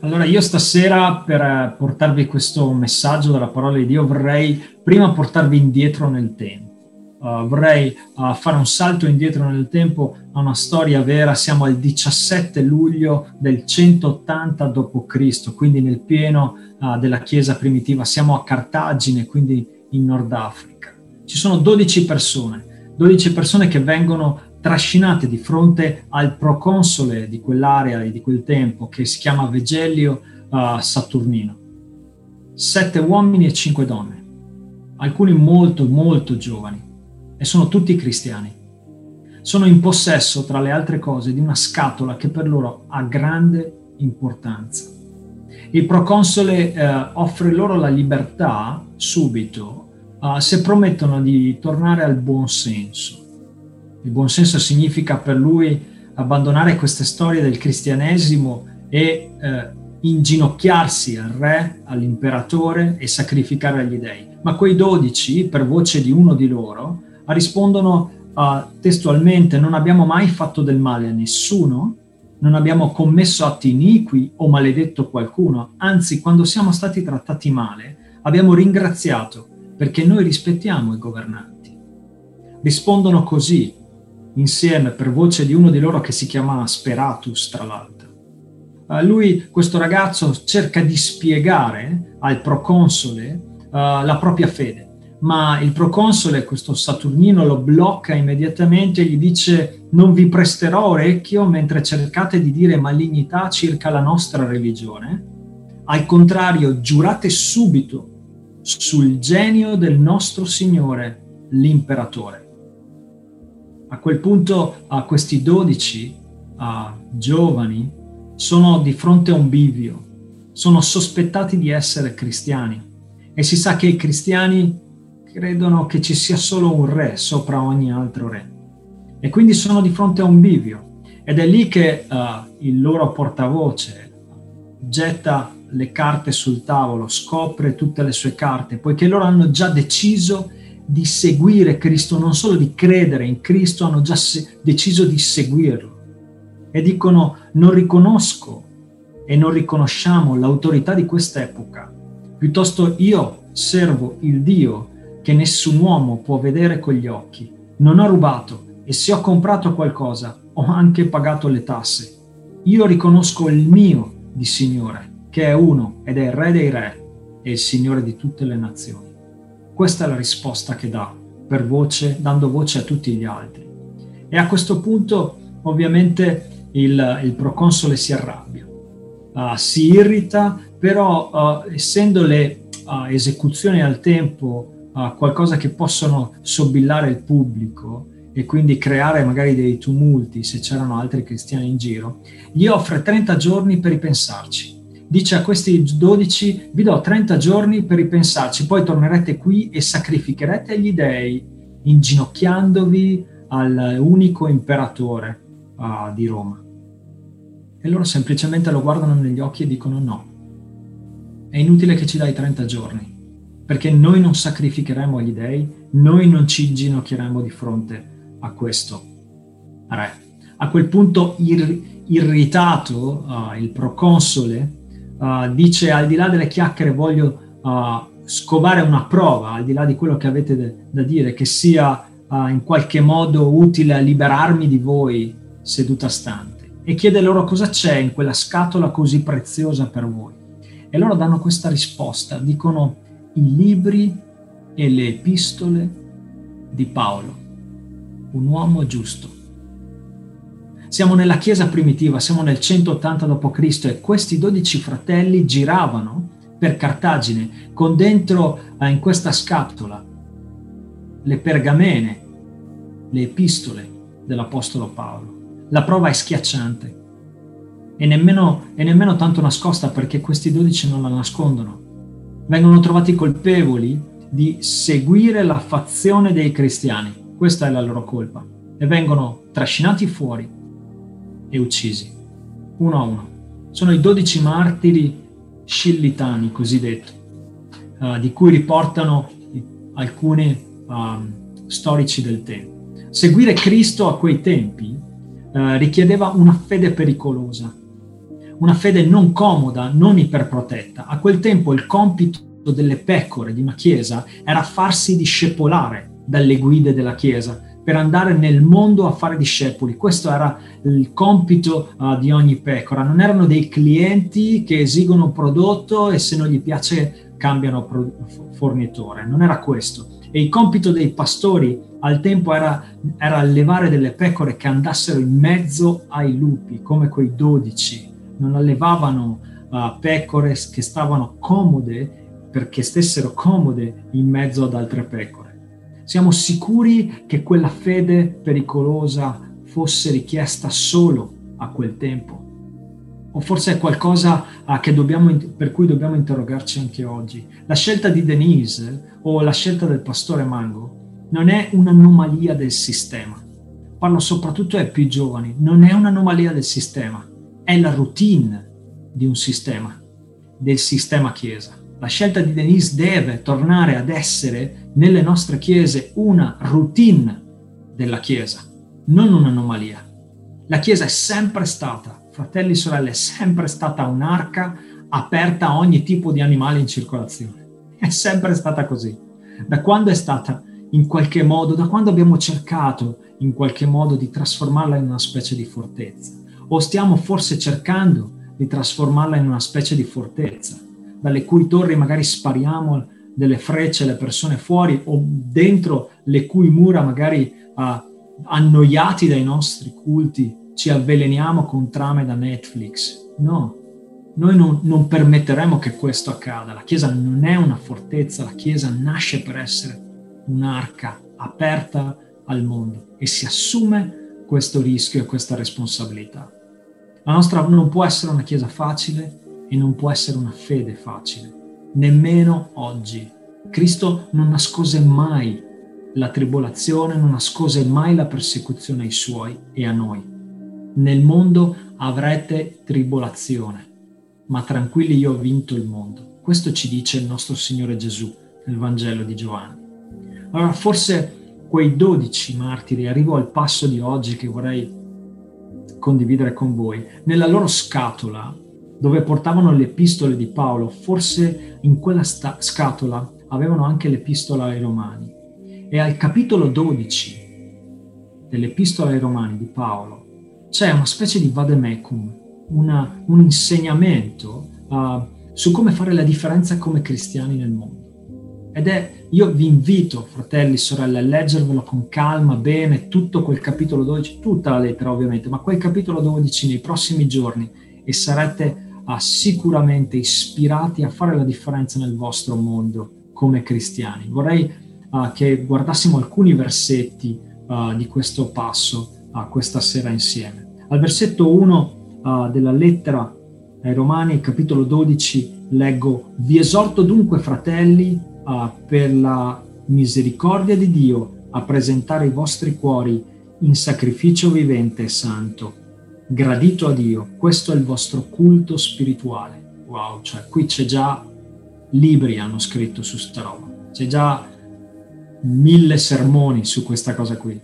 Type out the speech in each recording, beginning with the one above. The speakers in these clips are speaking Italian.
Allora io stasera per portarvi questo messaggio della parola di Dio vorrei prima portarvi indietro nel tempo. Uh, vorrei uh, fare un salto indietro nel tempo a una storia vera. Siamo al 17 luglio del 180 d.C., quindi nel pieno uh, della Chiesa primitiva. Siamo a Cartagine, quindi in Nord Africa. Ci sono 12 persone, 12 persone che vengono trascinate di fronte al proconsole di quell'area e di quel tempo che si chiama Vegellio uh, Saturnino. Sette uomini e cinque donne, alcuni molto molto giovani e sono tutti cristiani. Sono in possesso, tra le altre cose, di una scatola che per loro ha grande importanza. Il proconsole uh, offre loro la libertà subito uh, se promettono di tornare al buon senso il buon senso significa per lui abbandonare queste storie del cristianesimo e eh, inginocchiarsi al re, all'imperatore e sacrificare agli dei. Ma quei dodici, per voce di uno di loro, rispondono uh, testualmente non abbiamo mai fatto del male a nessuno, non abbiamo commesso atti iniqui o maledetto qualcuno, anzi quando siamo stati trattati male abbiamo ringraziato perché noi rispettiamo i governanti. Rispondono così insieme per voce di uno di loro che si chiama Speratus, tra l'altro. Uh, lui, questo ragazzo, cerca di spiegare al proconsole uh, la propria fede, ma il proconsole, questo Saturnino, lo blocca immediatamente e gli dice non vi presterò orecchio mentre cercate di dire malignità circa la nostra religione. Al contrario, giurate subito sul genio del nostro Signore, l'imperatore. A quel punto a questi dodici giovani sono di fronte a un bivio, sono sospettati di essere cristiani. E si sa che i cristiani credono che ci sia solo un re sopra ogni altro re. E quindi sono di fronte a un bivio. Ed è lì che uh, il loro portavoce getta le carte sul tavolo, scopre tutte le sue carte, poiché loro hanno già deciso di seguire Cristo, non solo di credere in Cristo, hanno già deciso di seguirlo. E dicono non riconosco e non riconosciamo l'autorità di quest'epoca, piuttosto io servo il Dio che nessun uomo può vedere con gli occhi. Non ho rubato e se ho comprato qualcosa ho anche pagato le tasse. Io riconosco il mio di Signore, che è uno ed è il Re dei Re e il Signore di tutte le nazioni. Questa è la risposta che dà per voce, dando voce a tutti gli altri. E a questo punto ovviamente il, il proconsole si arrabbia, uh, si irrita, però uh, essendo le uh, esecuzioni al tempo qualcosa che possono sobillare il pubblico e quindi creare magari dei tumulti se c'erano altri cristiani in giro, gli offre 30 giorni per ripensarci dice a questi 12, vi do 30 giorni per ripensarci, poi tornerete qui e sacrificherete gli dei, inginocchiandovi all'unico imperatore uh, di Roma. E loro semplicemente lo guardano negli occhi e dicono no, è inutile che ci dai 30 giorni, perché noi non sacrificheremo gli dei, noi non ci inginocchieremo di fronte a questo re. A quel punto ir- irritato uh, il proconsole uh, dice al di là delle chiacchiere voglio uh, scovare una prova, al di là di quello che avete de- da dire, che sia uh, in qualche modo utile a liberarmi di voi seduta stante. E chiede loro cosa c'è in quella scatola così preziosa per voi. E loro danno questa risposta, dicono i libri e le epistole di Paolo, un uomo giusto siamo nella Chiesa primitiva, siamo nel 180 d.C. e questi dodici fratelli giravano per Cartagine con dentro eh, in questa scatola le pergamene, le epistole dell'Apostolo Paolo. La prova è schiacciante e nemmeno, e nemmeno tanto nascosta perché questi dodici non la nascondono. Vengono trovati colpevoli di seguire la fazione dei cristiani. Questa è la loro colpa. E vengono trascinati fuori e uccisi, uno a uno. Sono i dodici martiri scillitani, cosiddetti, uh, di cui riportano alcuni uh, storici del tempo. Seguire Cristo a quei tempi uh, richiedeva una fede pericolosa, una fede non comoda, non iperprotetta. A quel tempo il compito delle pecore di una chiesa era farsi discepolare dalle guide della chiesa per andare nel mondo a fare discepoli. Questo era il compito uh, di ogni pecora. Non erano dei clienti che esigono un prodotto e se non gli piace cambiano pro- fornitore. Non era questo. E il compito dei pastori al tempo era, era allevare delle pecore che andassero in mezzo ai lupi, come quei dodici. Non allevavano uh, pecore che stavano comode perché stessero comode in mezzo ad altre pecore. Siamo sicuri che quella fede pericolosa fosse richiesta solo a quel tempo? O forse è qualcosa uh, dobbiamo, per cui dobbiamo interrogarci anche oggi? La scelta di Denise o la scelta del pastore Mango non è un'anomalia del sistema. Parlo soprattutto ai più giovani, non è un'anomalia del sistema, è la routine di un sistema, del sistema Chiesa. La scelta di Denise deve tornare ad essere nelle nostre chiese una routine della Chiesa, non un'anomalia. La Chiesa è sempre stata, fratelli e sorelle, è sempre stata un'arca aperta a ogni tipo di animale in circolazione. È sempre stata così. Da quando è stata in qualche modo, da quando abbiamo cercato in qualche modo di trasformarla in una specie di fortezza, o stiamo forse cercando di trasformarla in una specie di fortezza dalle cui torri magari spariamo delle frecce alle persone fuori o dentro le cui mura magari uh, annoiati dai nostri culti ci avveleniamo con trame da Netflix. No, noi non, non, permetteremo che questo accada. La Chiesa non è una fortezza, la Chiesa nasce per essere un'arca aperta al mondo e si assume questo rischio e questa responsabilità. La nostra non può essere una Chiesa facile, e non può essere una fede facile, nemmeno oggi. Cristo non nascose mai la tribolazione, non nascose mai la persecuzione ai suoi e a noi. Nel mondo avrete tribolazione, ma tranquilli io ho vinto il mondo. Questo ci dice il nostro Signore Gesù nel Vangelo di Giovanni. Allora forse quei dodici martiri, arrivo al passo di oggi che vorrei condividere con voi, nella loro scatola dove portavano le epistole di Paolo, forse in quella sta- scatola avevano anche l'epistola ai Romani. E al capitolo 12 dell'epistola ai Romani di Paolo c'è una specie di vademecum, una, un insegnamento uh, su come fare la differenza come cristiani nel mondo. Ed è, io vi invito, fratelli, sorelle, a leggervelo con calma, bene, tutto quel capitolo 12, tutta la lettera ovviamente, ma quel capitolo 12 nei prossimi giorni e sarete uh, sicuramente ispirati a fare la differenza nel vostro mondo come cristiani. Vorrei uh, che guardassimo alcuni versetti uh, di questo passo questa sera insieme. Al versetto 1 della lettera ai Romani, capitolo 12, leggo, vi esorto dunque fratelli per la misericordia di Dio a presentare i vostri cuori in sacrificio vivente e santo gradito a Dio, questo è il vostro culto spirituale. Wow, cioè qui c'è già libri hanno scritto su sta roba, c'è già mille sermoni su questa cosa qui.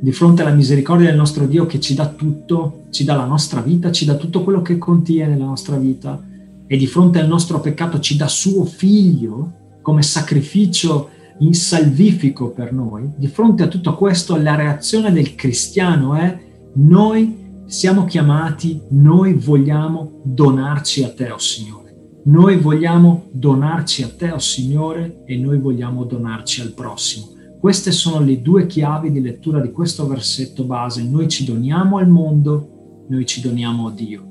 Di fronte alla misericordia del nostro Dio che ci dà tutto, ci dà la nostra vita, ci dà tutto quello che contiene la nostra vita e di fronte al nostro peccato ci dà suo figlio come sacrificio in salvifico per noi, di fronte a tutto questo la reazione del cristiano è noi siamo chiamati, noi vogliamo donarci a te, oh Signore. Noi vogliamo donarci a te, oh Signore, e noi vogliamo donarci al prossimo. Queste sono le due chiavi di lettura di questo versetto base. Noi ci doniamo al mondo, noi ci doniamo a Dio.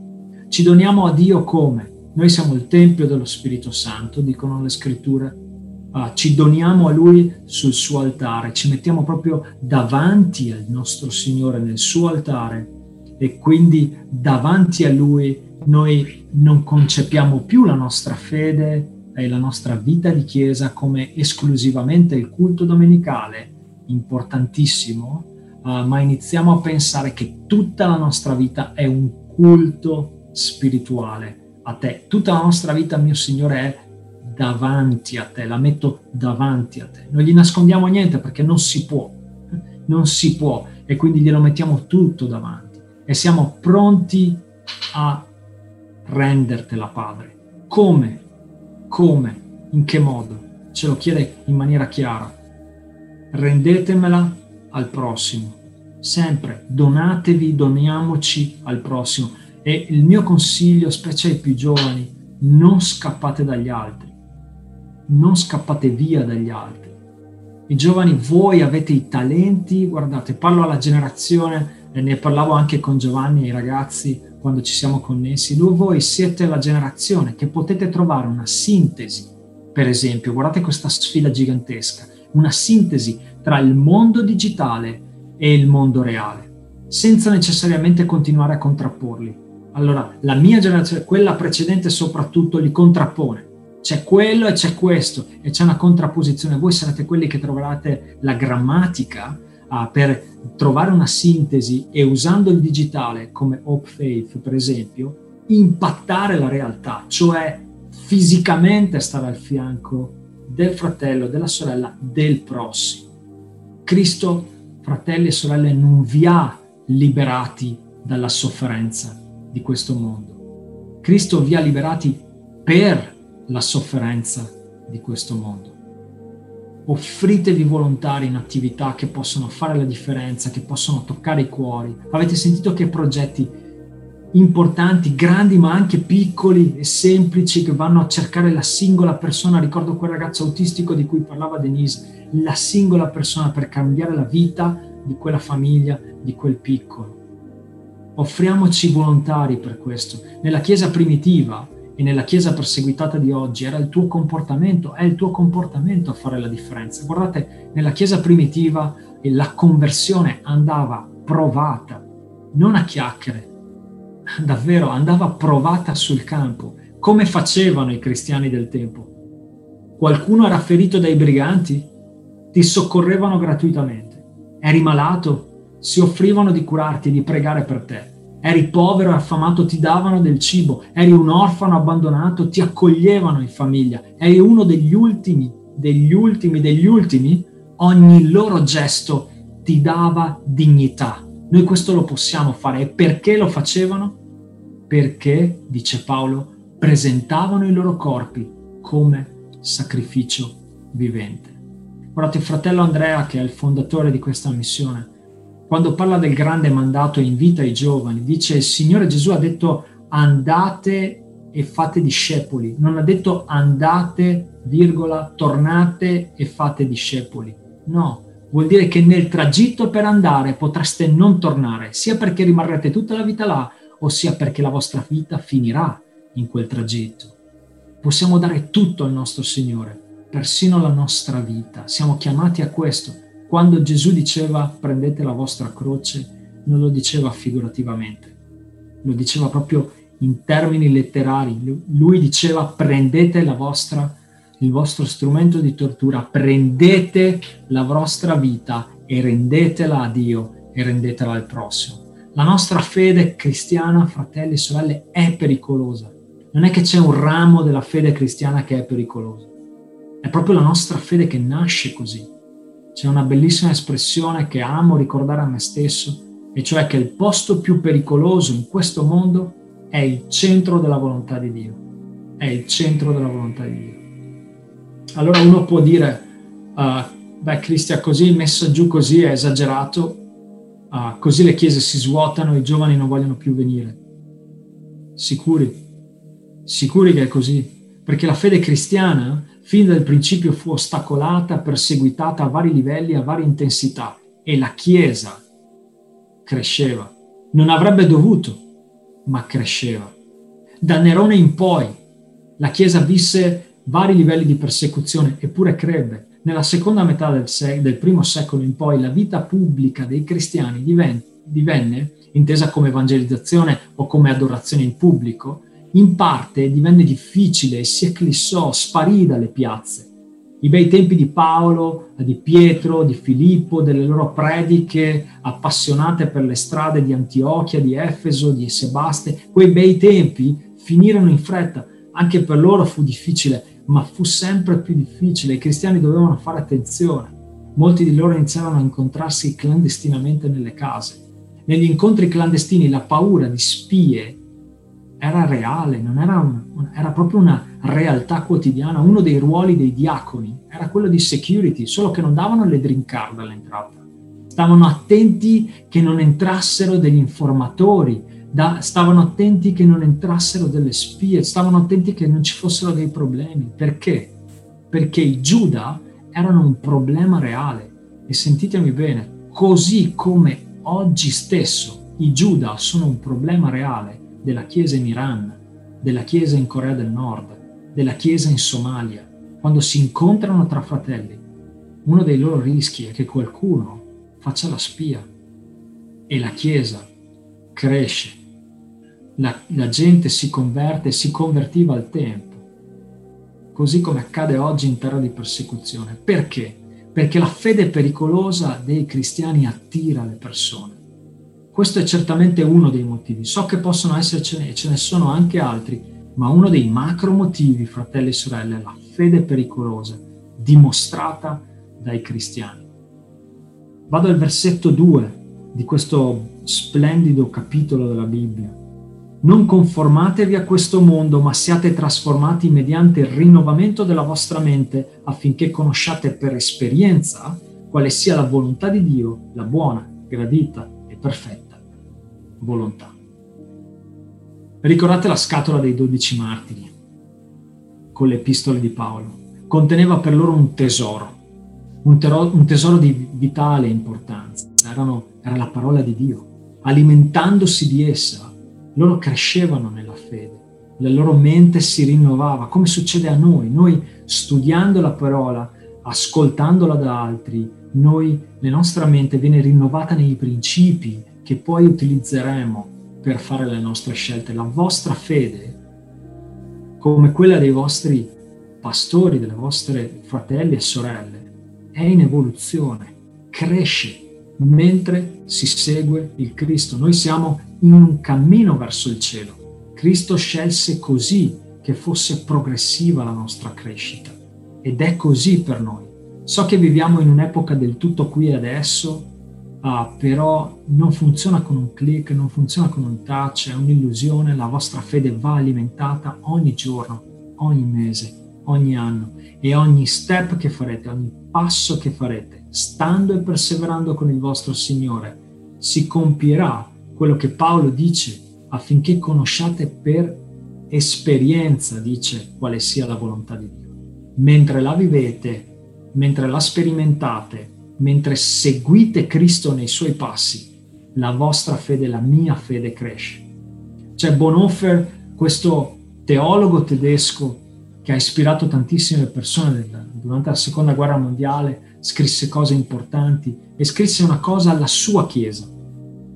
Ci doniamo a Dio come? Noi siamo il Tempio dello Spirito Santo, dicono le scritture. Uh, ci doniamo a Lui sul suo altare, ci mettiamo proprio davanti al nostro Signore nel suo altare e quindi davanti a Lui noi non concepiamo più la nostra fede e la nostra vita di Chiesa come esclusivamente il culto domenicale, importantissimo, uh, ma iniziamo a pensare che tutta la nostra vita è un culto spirituale a te. Tutta la nostra vita, mio Signore, è davanti a te, la metto davanti a te. Non gli nascondiamo niente perché non si può, non si può e quindi glielo mettiamo tutto davanti e siamo pronti a rendertela, Padre. Come? Come? In che modo? Ce lo chiede in maniera chiara. Rendetemela al prossimo. Sempre donatevi, doniamoci al prossimo. E il mio consiglio, specie ai più giovani, non scappate dagli altri. Non scappate via dagli altri. I giovani, voi avete i talenti, guardate, parlo alla generazione, ne parlavo anche con Giovanni e i ragazzi quando ci siamo connessi, voi siete la generazione che potete trovare una sintesi, per esempio, guardate questa sfida gigantesca, una sintesi tra il mondo digitale e il mondo reale, senza necessariamente continuare a contrapporli. Allora, la mia generazione, quella precedente soprattutto, li contrappone. C'è quello e c'è questo e c'è una contrapposizione. Voi sarete quelli che troverete la grammatica uh, per trovare una sintesi e usando il digitale come Hope Faith, per esempio, impattare la realtà, cioè fisicamente stare al fianco del fratello, della sorella, del prossimo. Cristo, fratelli e sorelle, non vi ha liberati dalla sofferenza di questo mondo. Cristo vi ha liberati per la sofferenza di questo mondo offritevi volontari in attività che possono fare la differenza, che possono toccare i cuori. Avete sentito che progetti importanti, grandi ma anche piccoli e semplici che vanno a cercare la singola persona. Ricordo quel ragazzo autistico di cui parlava Denise, la singola persona per cambiare la vita di quella famiglia, di quel piccolo. Offriamoci volontari per questo. Nella Chiesa primitiva e nella Chiesa perseguitata di oggi era il tuo comportamento, è il tuo comportamento a fare la differenza. Guardate, nella Chiesa primitiva la conversione andava provata, non a chiacchiere, davvero andava provata sul campo, come facevano i cristiani del tempo. Qualcuno era ferito dai briganti? Ti soccorrevano gratuitamente. Eri malato? Si offrivano di curarti di pregare per te eri povero e affamato, ti davano del cibo, eri un orfano abbandonato, ti accoglievano in famiglia, eri uno degli ultimi, degli ultimi, degli ultimi, ogni loro gesto ti dava dignità. Noi questo lo possiamo fare e perché lo facevano? Perché, dice Paolo, presentavano i loro corpi come sacrificio vivente. Guardate, il fratello Andrea, che è il fondatore di questa missione, quando parla del grande mandato e invita i giovani, dice il Signore Gesù ha detto andate e fate discepoli, non ha detto andate, virgola, tornate e fate discepoli. No, vuol dire che nel tragitto per andare potreste non tornare, sia perché rimarrete tutta la vita là, o sia perché la vostra vita finirà in quel tragitto. Possiamo dare tutto al nostro Signore, persino la nostra vita. Siamo chiamati a questo quando Gesù diceva prendete la vostra croce, non lo diceva figurativamente, lo diceva proprio in termini letterari. Lui diceva prendete la vostra, il vostro strumento di tortura, prendete la vostra vita e rendetela a Dio e rendetela al prossimo. La nostra fede cristiana, fratelli e sorelle, è pericolosa. Non è che c'è un ramo della fede cristiana che è pericoloso. È proprio la nostra fede che nasce così. C'è una bellissima espressione che amo ricordare a me stesso, e cioè che il posto più pericoloso in questo mondo è il centro della volontà di Dio. È il centro della volontà di Dio. Allora uno può dire, uh, beh Cristian, così messa giù così è esagerato, uh, così le chiese si svuotano i giovani non vogliono più venire. Sicuri? Sicuri che è così? Perché la fede cristiana fin dal principio fu ostacolata, perseguitata a vari livelli, a varie intensità e la Chiesa cresceva. Non avrebbe dovuto, ma cresceva. Da Nerone in poi la Chiesa visse vari livelli di persecuzione, eppure crebbe. Nella seconda metà del, sec- del primo secolo in poi la vita pubblica dei cristiani divenne, divenne, intesa come evangelizzazione o come adorazione in pubblico, in parte divenne difficile si eclissò, sparì dalle piazze. I bei tempi di Paolo, di Pietro, di Filippo, delle loro prediche appassionate per le strade di Antiochia, di Efeso, di Sebaste, quei bei tempi finirono in fretta. Anche per loro fu difficile, ma fu sempre più difficile. I cristiani dovevano fare attenzione. Molti di loro iniziarono a incontrarsi clandestinamente nelle case. Negli incontri clandestini la paura di spie era reale, era, un, era proprio una realtà quotidiana. Uno dei ruoli dei diaconi era quello di security, solo che non davano le drink card all'entrata. Stavano attenti che non entrassero degli informatori, da, stavano attenti che non entrassero delle spie, stavano attenti che non ci fossero dei problemi. Perché? Perché i Giuda erano un problema reale. E sentitemi bene, così come oggi stesso i Giuda sono un problema reale, della Chiesa in Iran, della Chiesa in Corea del Nord, della Chiesa in Somalia, quando si incontrano tra fratelli, uno dei loro rischi è che qualcuno faccia la spia e la Chiesa cresce, la, la gente si converte, si convertiva al tempo, così come accade oggi in terra di persecuzione. Perché? Perché la fede pericolosa dei cristiani attira le persone. Questo è certamente uno dei motivi. So che possono essercene e ce ne sono anche altri, ma uno dei macro motivi, fratelli e sorelle, è la fede pericolosa dimostrata dai cristiani. Vado al versetto 2 di questo splendido capitolo della Bibbia. Non conformatevi a questo mondo, ma siate trasformati mediante il rinnovamento della vostra mente affinché conosciate per esperienza quale sia la volontà di Dio, la buona, gradita e perfetta volontà. Ricordate la scatola dei dodici martiri con le epistole di Paolo. Conteneva per loro un tesoro, un, tero, un tesoro di vitale importanza. Erano, era la parola di Dio. Alimentandosi di essa, loro crescevano nella fede, la loro mente si rinnovava, come succede a noi. Noi studiando la parola, ascoltandola da altri, noi, la nostra mente viene rinnovata nei principi, che poi utilizzeremo per fare le nostre scelte. La vostra fede, come quella dei vostri pastori, delle vostre fratelli e sorelle, è in evoluzione, cresce mentre si segue il Cristo. Noi siamo in un cammino verso il cielo. Cristo scelse così che fosse progressiva la nostra crescita ed è così per noi. So che viviamo in un'epoca del tutto qui e adesso uh, però non funziona con un click, non funziona con un touch, è un'illusione, la vostra fede va alimentata ogni giorno, ogni mese, ogni anno e ogni step che farete, ogni passo che farete, stando e perseverando con il vostro Signore, si compierà quello che Paolo dice affinché conosciate per esperienza, dice, quale sia la volontà di Dio. Mentre la vivete, mentre la sperimentate, mentre seguite Cristo nei suoi passi, la vostra fede, la mia fede cresce. C'è Bonhoeffer, questo teologo tedesco che ha ispirato tantissime persone durante la seconda guerra mondiale, scrisse cose importanti e scrisse una cosa alla sua chiesa.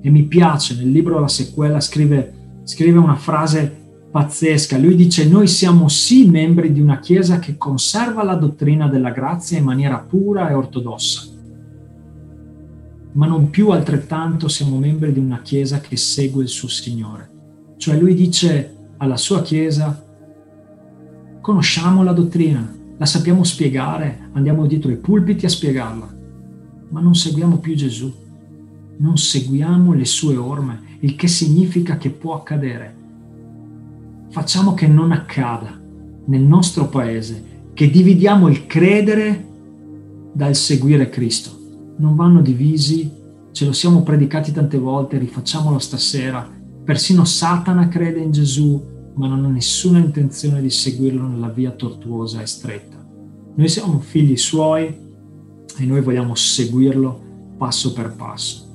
E mi piace, nel libro La sequela scrive, scrive una frase pazzesca. Lui dice, noi siamo sì membri di una chiesa che conserva la dottrina della grazia in maniera pura e ortodossa ma non più altrettanto siamo membri di una Chiesa che segue il suo Signore. Cioè lui dice alla sua Chiesa, conosciamo la dottrina, la sappiamo spiegare, andiamo dietro i pulpiti a spiegarla, ma non seguiamo più Gesù, non seguiamo le sue orme, il che significa che può accadere. Facciamo che non accada nel nostro paese, che dividiamo il credere dal seguire Cristo non vanno divisi, ce lo siamo predicati tante volte, rifacciamolo stasera. Persino Satana crede in Gesù, ma non ha nessuna intenzione di seguirlo nella via tortuosa e stretta. Noi siamo figli suoi e noi vogliamo seguirlo passo per passo.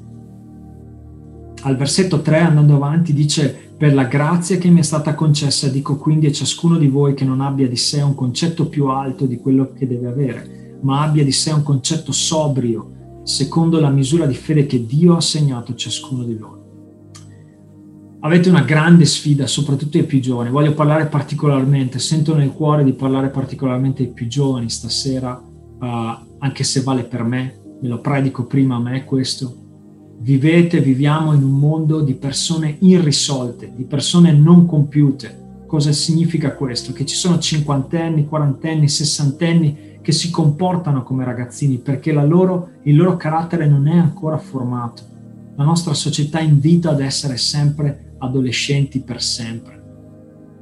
Al versetto 3, andando avanti, dice, per la grazia che mi è stata concessa, dico quindi a ciascuno di voi che non abbia di sé un concetto più alto di quello che deve avere, ma abbia di sé un concetto sobrio, secondo la misura di fede che Dio ha assegnato a ciascuno di loro. Avete una grande sfida, soprattutto ai più giovani. Voglio parlare particolarmente, sento nel cuore di parlare particolarmente ai più giovani stasera, uh, anche se vale per me, me lo predico prima a me questo. Vivete, viviamo in un mondo di persone irrisolte, di persone non compiute. Cosa significa questo? Che ci sono cinquantenni, quarantenni, sessantenni che si comportano come ragazzini perché loro, il loro carattere non è ancora formato. La nostra società invita ad essere sempre adolescenti per sempre.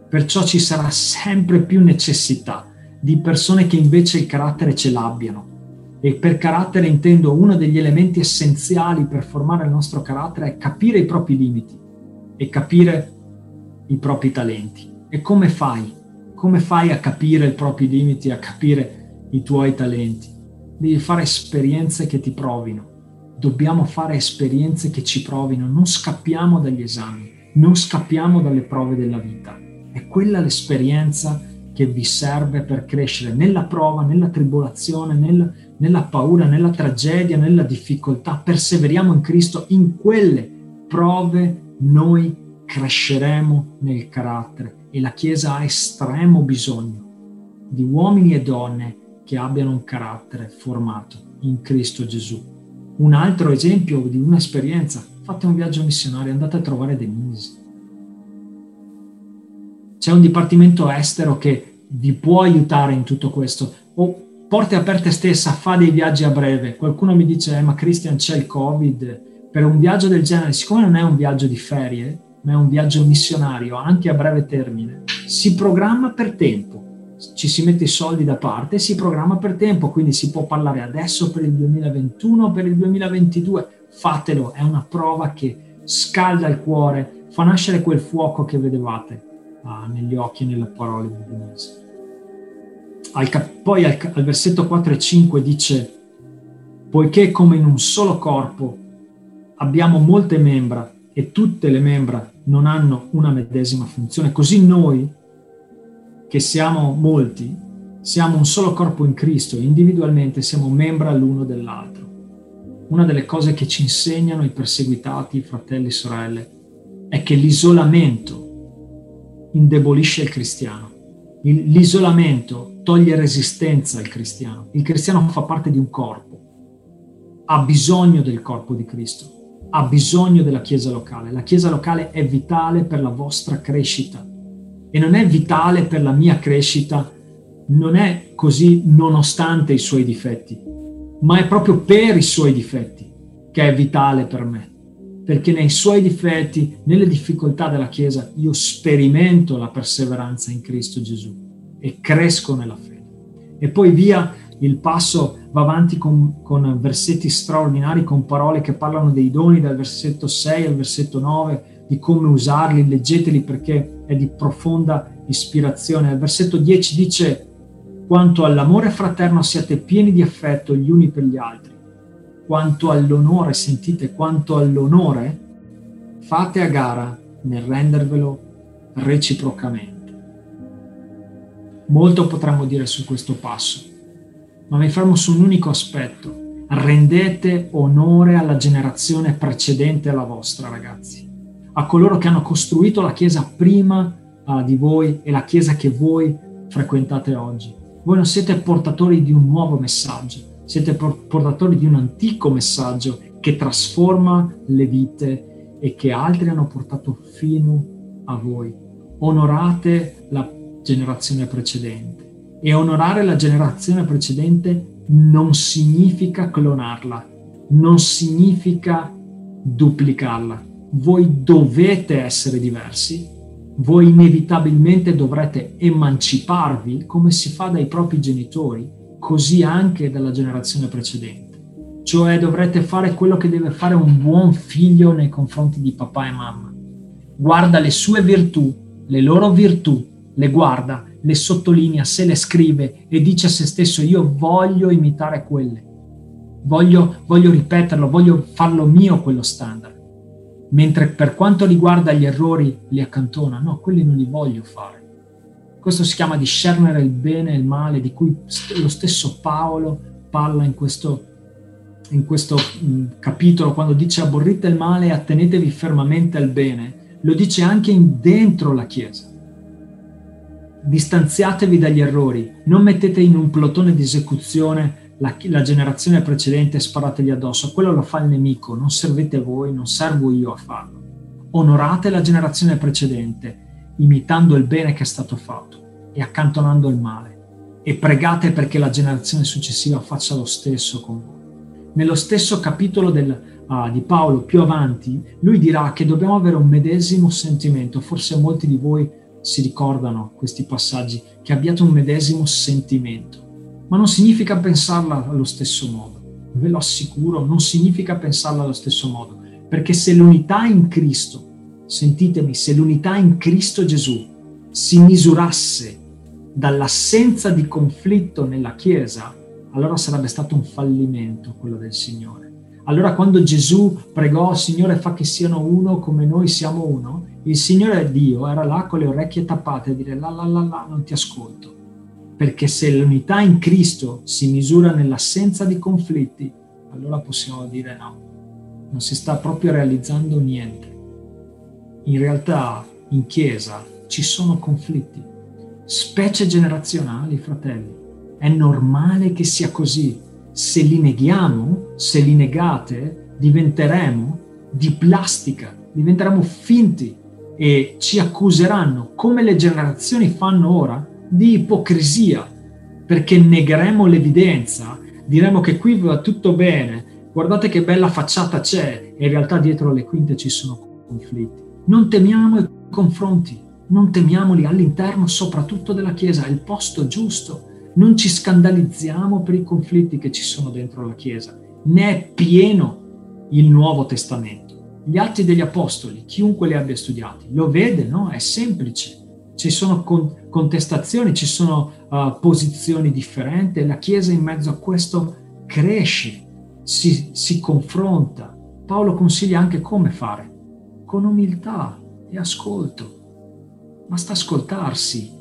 Perciò ci sarà sempre più necessità di persone che invece il carattere ce l'abbiano. E per carattere intendo uno degli elementi essenziali per formare il nostro carattere è capire i propri limiti e capire i propri talenti. E come fai? Come fai a capire i propri limiti, a capire i tuoi talenti? Devi fare esperienze che ti provino. Dobbiamo fare esperienze che ci provino, non scappiamo dagli esami, non scappiamo dalle prove della vita. È quella l'esperienza che vi serve per crescere nella prova, nella tribolazione, nella, nella paura, nella tragedia, nella difficoltà. Perseveriamo in Cristo, in quelle prove noi cresceremo nel carattere e la Chiesa ha estremo bisogno di uomini e donne che abbiano un carattere formato in Cristo Gesù. Un altro esempio di un'esperienza, fate un viaggio missionario, andate a trovare Denise. C'è un dipartimento estero che vi può aiutare in tutto questo. O porte aperte stessa, fa dei viaggi a breve. Qualcuno mi dice, eh, ma Christian c'è il Covid. Per un viaggio del genere, siccome non è un viaggio di ferie, ma è un viaggio missionario anche a breve termine, si programma per tempo, ci si mette i soldi da parte si programma per tempo, quindi si può parlare adesso per il 2021, per il 2022, fatelo, è una prova che scalda il cuore, fa nascere quel fuoco che vedevate ah, negli occhi e nelle parole di Denise. Al cap- poi al, al versetto 4 e 5 dice, poiché come in un solo corpo abbiamo molte membra e tutte le membra non hanno una medesima funzione. Così noi, che siamo molti, siamo un solo corpo in Cristo e individualmente siamo membra l'uno dell'altro. Una delle cose che ci insegnano i perseguitati, fratelli e sorelle, è che l'isolamento indebolisce il cristiano. L'isolamento toglie resistenza al cristiano. Il cristiano fa parte di un corpo, ha bisogno del corpo di Cristo ha bisogno della Chiesa locale. La Chiesa locale è vitale per la vostra crescita e non è vitale per la mia crescita, non è così nonostante i suoi difetti, ma è proprio per i suoi difetti che è vitale per me. Perché nei suoi difetti, nelle difficoltà della Chiesa, io sperimento la perseveranza in Cristo Gesù e cresco nella fede. E poi via il passo va avanti con, con, versetti straordinari, con parole che parlano dei doni dal versetto 6 al versetto 9, di come usarli, leggeteli perché è di profonda ispirazione. Al versetto 10 dice, quanto all'amore fraterno siate pieni di affetto gli uni per gli altri, quanto all'onore, sentite, quanto all'onore, fate a gara nel rendervelo reciprocamente. Molto potremmo dire su questo passo ma mi fermo su un unico aspetto. Rendete onore alla generazione precedente alla vostra, ragazzi, a coloro che hanno costruito la Chiesa prima uh, di voi e la Chiesa che voi frequentate oggi. Voi non siete portatori di un nuovo messaggio, siete portatori di un antico messaggio che trasforma le vite e che altri hanno portato fino a voi. Onorate la generazione precedente e onorare la generazione precedente non significa clonarla, non significa duplicarla. Voi dovete essere diversi, voi inevitabilmente dovrete emanciparvi come si fa dai propri genitori, così anche dalla generazione precedente. Cioè dovrete fare quello che deve fare un buon figlio nei confronti di papà e mamma. Guarda le sue virtù, le loro virtù, le guarda le sottolinea, se le scrive e dice a se stesso io voglio imitare quelle, voglio, voglio ripeterlo, voglio farlo mio quello standard. Mentre per quanto riguarda gli errori li accantona, no, quelli non li voglio fare. Questo si chiama discernere il bene e il male, di cui lo stesso Paolo parla in questo, in questo mm, capitolo, quando dice aborrite il male e attenetevi fermamente al bene, lo dice anche dentro la Chiesa. Distanziatevi dagli errori, non mettete in un plotone di esecuzione la, la, generazione precedente sparategli addosso, quello lo fa il nemico, non servete voi, non servo io a farlo. Onorate la generazione precedente, imitando il bene che è stato fatto e accantonando il male, e pregate perché la generazione successiva faccia lo stesso con voi. Nello stesso capitolo del, uh, di Paolo, più avanti, lui dirà che dobbiamo avere un medesimo sentimento, forse molti di voi si ricordano questi passaggi che abbiate un medesimo sentimento. Ma non significa pensarla allo stesso modo. Ve lo assicuro, non significa pensarla allo stesso modo. Perché se l'unità in Cristo, sentitemi, se l'unità in Cristo Gesù si misurasse dall'assenza di conflitto nella Chiesa, allora sarebbe stato un fallimento quello del Signore. Allora quando Gesù pregò, Signore fa che siano uno come noi siamo uno, il Signore Dio era là con le orecchie tappate a dire la la la la, non ti ascolto. Perché se l'unità in Cristo si misura nell'assenza di conflitti, allora possiamo dire no, non si sta proprio realizzando niente. In realtà in Chiesa ci sono conflitti, specie generazionali, fratelli. È normale che sia così. Se li neghiamo, se li negate, diventeremo di plastica, diventeremo finti e ci accuseranno, come le generazioni fanno ora, di ipocrisia, perché negheremo l'evidenza, diremo che qui va tutto bene, guardate che bella facciata c'è, e in realtà dietro le quinte ci sono conflitti. Non temiamo i confronti, non temiamoli all'interno soprattutto della Chiesa, è il posto giusto. Non ci scandalizziamo per i conflitti che ci sono dentro la Chiesa, ne è pieno il Nuovo Testamento gli atti degli apostoli, chiunque li abbia studiati, lo vede, no? È semplice. Ci sono con- contestazioni, ci sono uh, posizioni differenti la Chiesa in mezzo a questo cresce, si, si confronta. Paolo consiglia anche come fare, con umiltà e ascolto. Basta ascoltarsi,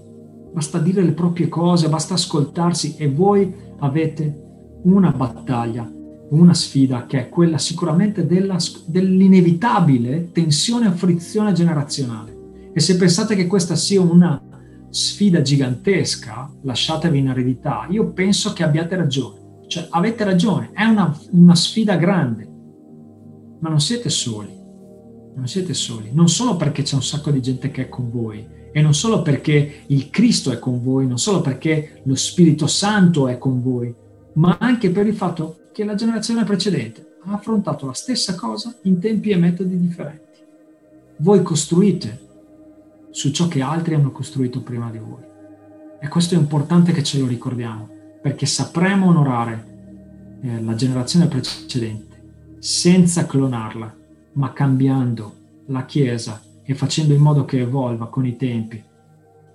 basta dire le proprie cose, basta ascoltarsi e voi avete una battaglia una sfida che è quella sicuramente della, dell'inevitabile tensione e frizione generazionale. E se pensate che questa sia una sfida gigantesca, lasciatevi in eredità, io penso che abbiate ragione. Cioè, avete ragione, è una, una sfida grande, ma non siete soli. Non siete soli, non solo perché c'è un sacco di gente che è con voi, e non solo perché il Cristo è con voi, non solo perché lo Spirito Santo è con voi, ma anche per il fatto che la generazione precedente ha affrontato la stessa cosa in tempi e metodi differenti. Voi costruite su ciò che altri hanno costruito prima di voi. E questo è importante che ce lo ricordiamo, perché sapremo onorare eh, la generazione precedente senza clonarla, ma cambiando la Chiesa e facendo in modo che evolva con i tempi.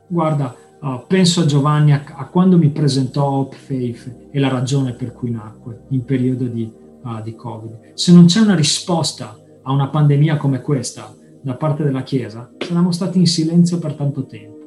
Guarda, Uh, penso a Giovanni a, a, quando mi presentò Hope Faith e la ragione per cui nacque in periodo di, uh, di, Covid. Se non c'è una risposta a una pandemia come questa da parte della Chiesa, saremmo stati in silenzio per tanto tempo.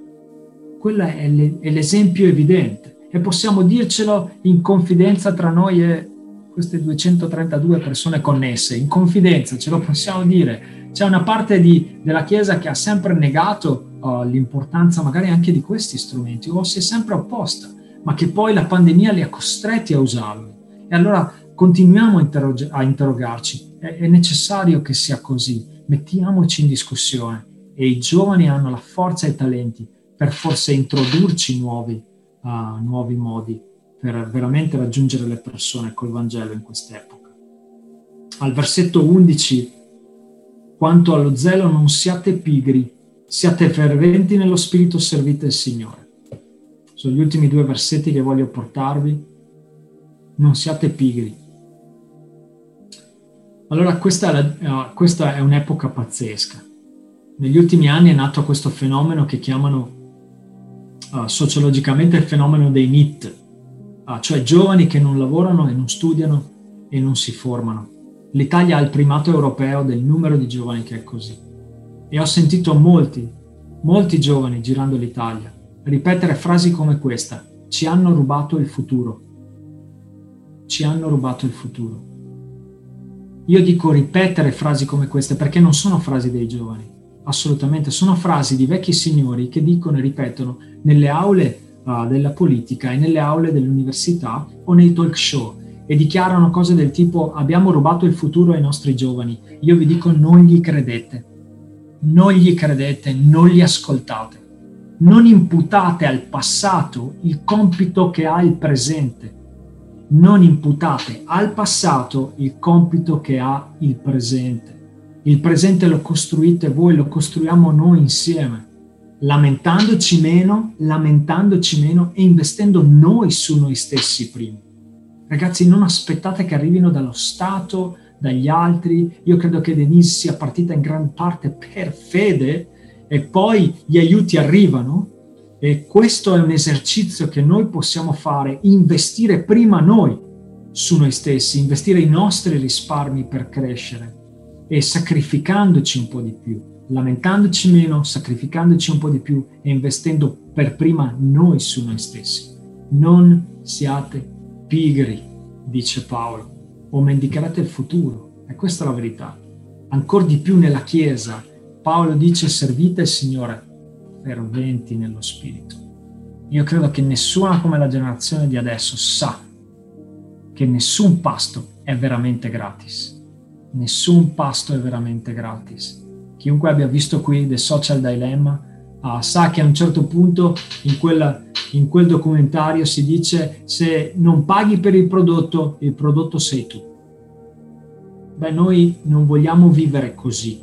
Quello è, è l'esempio evidente e possiamo dircelo in confidenza tra noi e queste 232 persone connesse. In confidenza ce lo possiamo dire. C'è una parte di, della Chiesa che ha sempre negato uh, l'importanza magari anche di questi strumenti o si è sempre opposta, ma che poi la pandemia li ha costretti a usarli. E allora continuiamo a, interrog- a interrogarci, è, è necessario che sia così, mettiamoci in discussione e i giovani hanno la forza e i talenti per forse introdurci nuovi, uh, nuovi modi per veramente raggiungere le persone col Vangelo in quest'epoca. Al versetto 11, quanto allo zelo non siate pigri, Siate ferventi nello spirito, servite il Signore. Sono gli ultimi due versetti che voglio portarvi. Non siate pigri. Allora, questa è, la, uh, questa è un'epoca pazzesca. Negli ultimi anni è nato questo fenomeno che chiamano uh, sociologicamente il fenomeno dei NIT, uh, cioè giovani che non lavorano e non studiano e non si formano. L'Italia ha il primato europeo del numero di giovani che è così. E ho sentito molti, molti giovani girando l'Italia ripetere frasi come questa. Ci hanno rubato il futuro. Ci hanno rubato il futuro. Io dico ripetere frasi come queste perché non sono frasi dei giovani, assolutamente, sono frasi di vecchi signori che dicono e ripetono nelle aule uh, della politica e nelle aule dell'università o nei talk show e dichiarano cose del tipo abbiamo rubato il futuro ai nostri giovani. Io vi dico non gli credete non gli credete, non li ascoltate. Non imputate al passato il compito che ha il presente. Non imputate al passato il compito che ha il presente. Il presente lo costruite voi, lo costruiamo noi insieme. lamentandoci meno, lamentandoci meno e investendo noi su noi stessi prima. Ragazzi, non aspettate che arrivino dallo Stato, dagli altri. Io credo che Denise sia partita in gran parte per fede e poi gli aiuti arrivano. E questo è un esercizio che noi possiamo fare, investire prima noi su noi stessi, investire i nostri risparmi per crescere e sacrificandoci un po' di più, lamentandoci meno, sacrificandoci un po' di più e investendo per prima noi su noi stessi. Non siate pigri, dice Paolo, o mendicherete il futuro. E questa è la verità. Ancora di più nella Chiesa, Paolo dice servite il Signore ferventi nello Spirito. Io credo che nessuna come la generazione di adesso sa che nessun pasto è veramente gratis. Nessun pasto è veramente gratis. Chiunque abbia visto qui The Social Dilemma uh, sa che a un certo punto in, quella, in quel documentario si dice se non paghi per il prodotto, il prodotto sei tu. Beh, noi non vogliamo vivere così.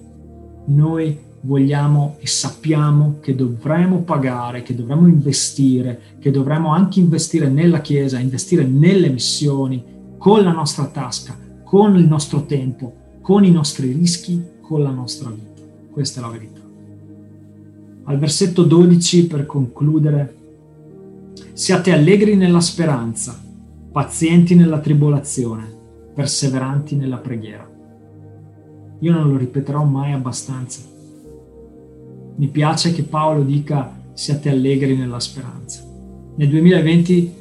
Noi vogliamo e sappiamo che dovremo pagare, che dovremo investire, che dovremo anche investire nella Chiesa, investire nelle missioni, con la nostra tasca, con il nostro tempo, con i nostri rischi, con la nostra vita. Questa è la verità. Al versetto 12, per concludere, siate allegri nella speranza, pazienti nella tribolazione, perseveranti nella preghiera. Io non lo ripeterò mai abbastanza mi piace che Paolo dica siate allegri nella speranza. Nel 2020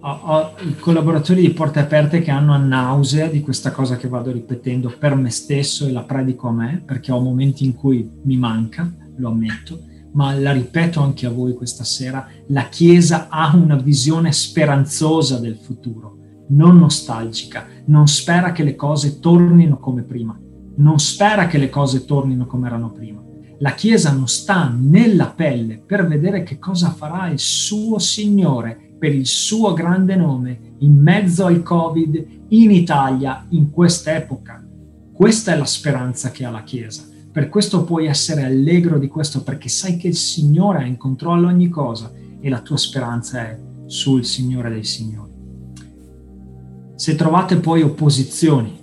ho, ho i collaboratori di Porte Aperte che hanno a nausea di questa cosa che vado ripetendo per me stesso e la predico a me, perché ho momenti in cui mi manca, lo ammetto, ma la ripeto anche a voi questa sera, la Chiesa ha una visione speranzosa del futuro, non nostalgica, non spera che le cose tornino come prima, non spera che le cose tornino come erano prima la Chiesa non sta nella pelle per vedere che cosa farà il suo Signore per il suo grande nome in mezzo al Covid in Italia in quest'epoca. Questa è la speranza che ha la Chiesa. Per questo puoi essere allegro di questo perché sai che il Signore è in controllo ogni cosa e la tua speranza è sul Signore dei Signori. Se trovate poi opposizioni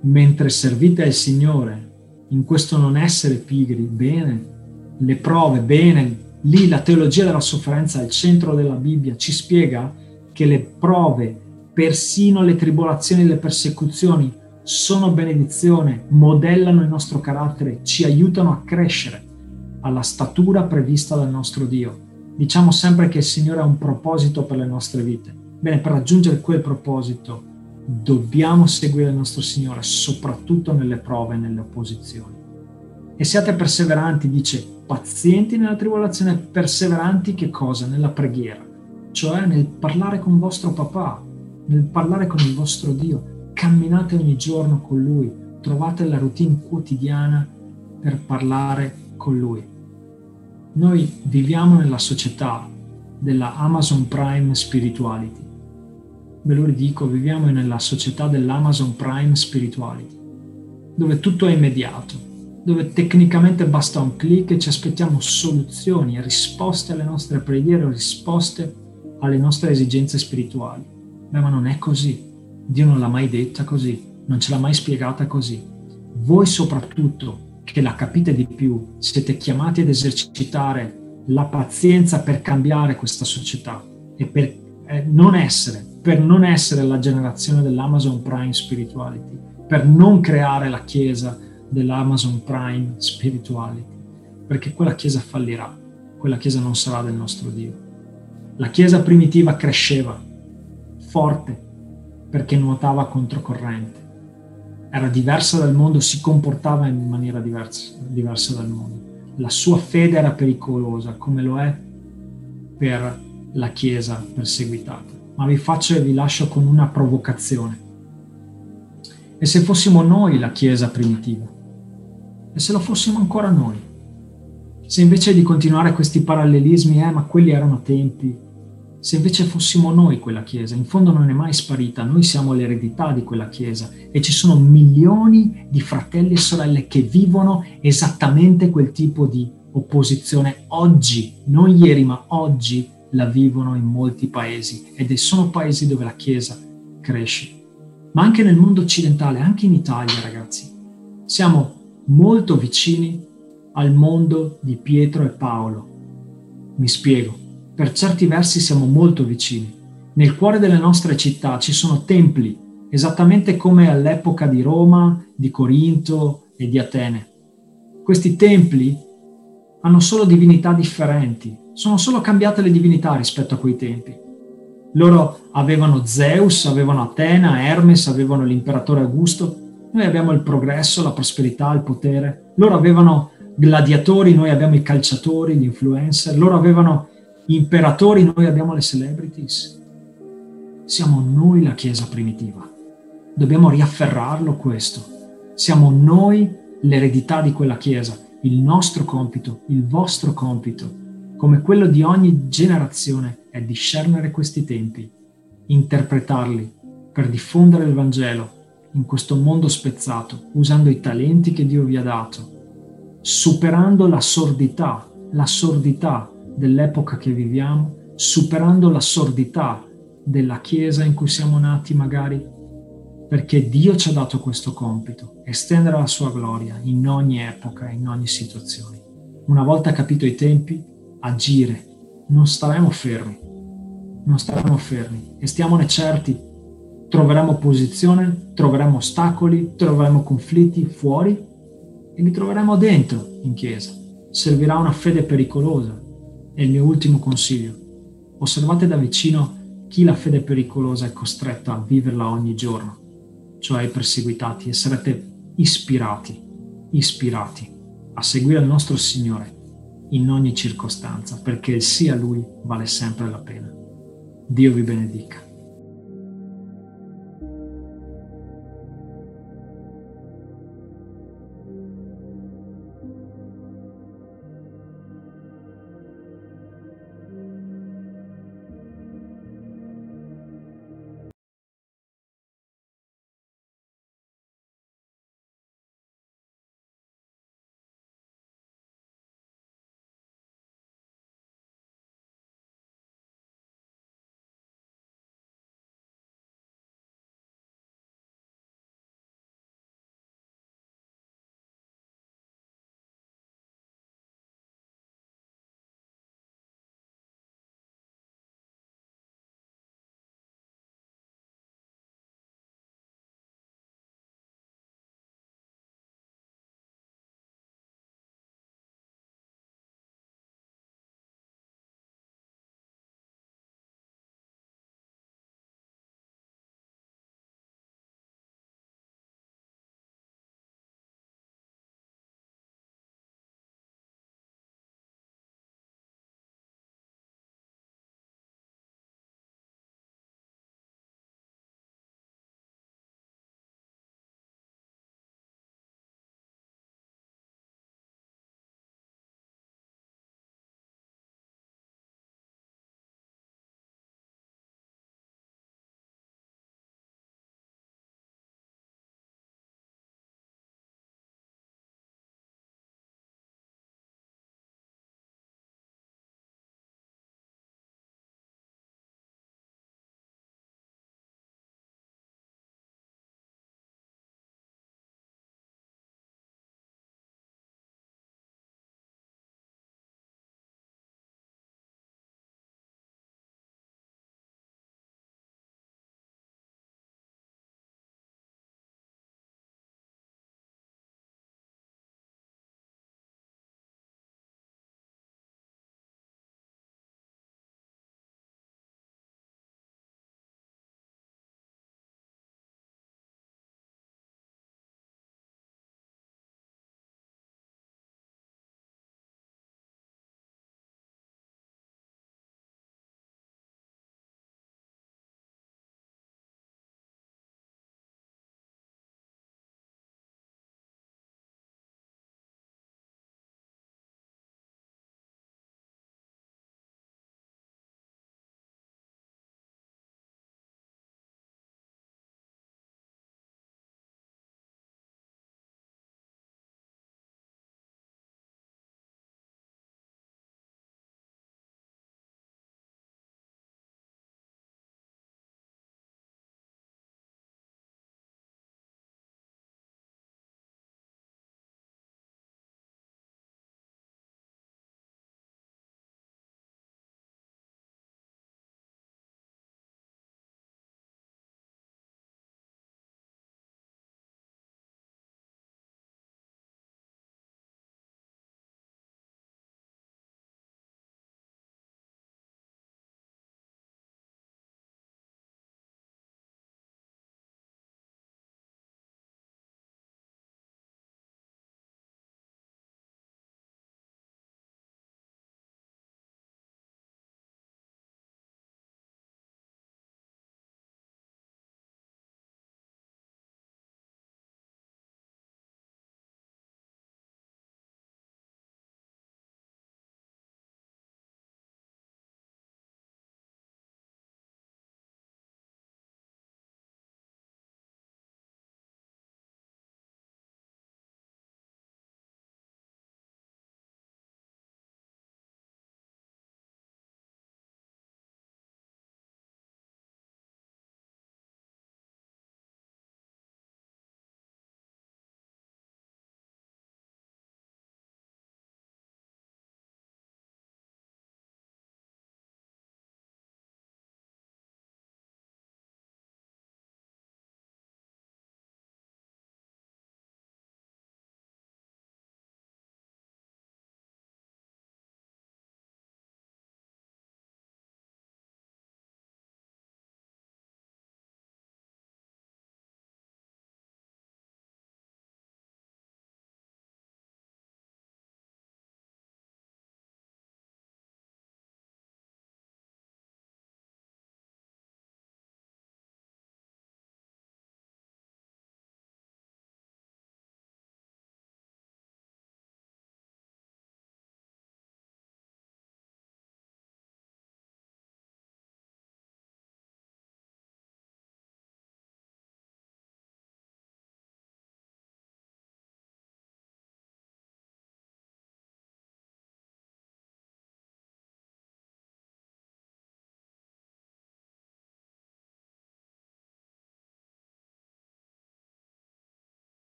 mentre servite il Signore in questo non essere pigri, bene, le prove, bene, lì la teologia della sofferenza al centro della Bibbia ci spiega che le prove, persino le tribolazioni e le persecuzioni, sono benedizione, modellano il nostro carattere, ci aiutano a crescere alla statura prevista dal nostro Dio. Diciamo sempre che il Signore ha un proposito per le nostre vite. Bene, per raggiungere quel proposito dobbiamo seguire il nostro Signore, soprattutto nelle prove e nelle opposizioni. E siate perseveranti, dice, pazienti nella tribolazione, perseveranti che cosa? Nella preghiera, cioè nel parlare con vostro papà, nel parlare con il vostro Dio. Camminate ogni giorno con Lui, trovate la routine quotidiana per parlare con Lui. Noi viviamo nella società della Amazon Prime Spirituality ve lo ridico, viviamo nella società dell'Amazon Prime Spirituality, dove tutto è immediato, dove tecnicamente basta un clic e ci aspettiamo soluzioni, risposte alle nostre preghiere, risposte alle nostre esigenze spirituali. Beh, ma non è così. Dio non l'ha mai detta così, non ce l'ha mai spiegata così. Voi soprattutto, che la capite di più, siete chiamati ad esercitare la pazienza per cambiare questa società e per eh, non essere per non essere la generazione dell'Amazon Prime Spirituality, per non creare la chiesa dell'Amazon Prime Spirituality, perché quella chiesa fallirà, quella chiesa non sarà del nostro Dio. La chiesa primitiva cresceva, forte, perché nuotava controcorrente. Era diversa dal mondo, si comportava in maniera diversa, diversa dal mondo. La sua fede era pericolosa, come lo è per la chiesa perseguitata ma vi faccio e vi lascio con una provocazione. E se fossimo noi la Chiesa primitiva? E se lo fossimo ancora noi? Se invece di continuare questi parallelismi, eh, ma quelli erano tempi, se invece fossimo noi quella Chiesa, in fondo non è mai sparita, noi siamo l'eredità di quella Chiesa e ci sono milioni di fratelli e sorelle che vivono esattamente quel tipo di opposizione oggi, non ieri, ma oggi la vivono in molti paesi ed sono paesi dove la Chiesa cresce. Ma anche nel mondo occidentale, anche in Italia, ragazzi, siamo molto vicini al mondo di Pietro e Paolo. Mi spiego, per certi versi siamo molto vicini. Nel cuore delle nostre città ci sono templi, esattamente come all'epoca di Roma, di Corinto e di Atene. Questi templi hanno solo divinità differenti, sono solo cambiate le divinità rispetto a quei tempi. Loro avevano Zeus, avevano Atena, Hermes, avevano l'imperatore Augusto. Noi abbiamo il progresso, la prosperità, il potere. Loro avevano gladiatori, noi abbiamo i calciatori, gli influencer. Loro avevano imperatori, noi abbiamo le celebrities. Siamo noi la Chiesa primitiva. Dobbiamo riafferrarlo questo. Siamo noi l'eredità di quella Chiesa, il nostro compito, il vostro compito come quello di ogni generazione, è discernere questi tempi, interpretarli per diffondere il Vangelo in questo mondo spezzato, usando i talenti che Dio vi ha dato, superando la sordità, la sordità dell'epoca che viviamo, superando la sordità della Chiesa in cui siamo nati magari, perché Dio ci ha dato questo compito, estendere la sua gloria in ogni epoca, in ogni situazione. Una volta capito i tempi, agire, non staremo fermi, non staremo fermi. E stiamone certi, troveremo opposizione, troveremo ostacoli, troveremo conflitti fuori e li troveremo dentro in chiesa. Servirà una fede pericolosa. È il mio ultimo consiglio. Osservate da vicino chi la fede pericolosa è costretta a viverla ogni giorno, cioè i perseguitati, e sarete ispirati, ispirati a seguire il nostro Signore in ogni circostanza, perché il sì a Lui vale sempre la pena. Dio vi benedica.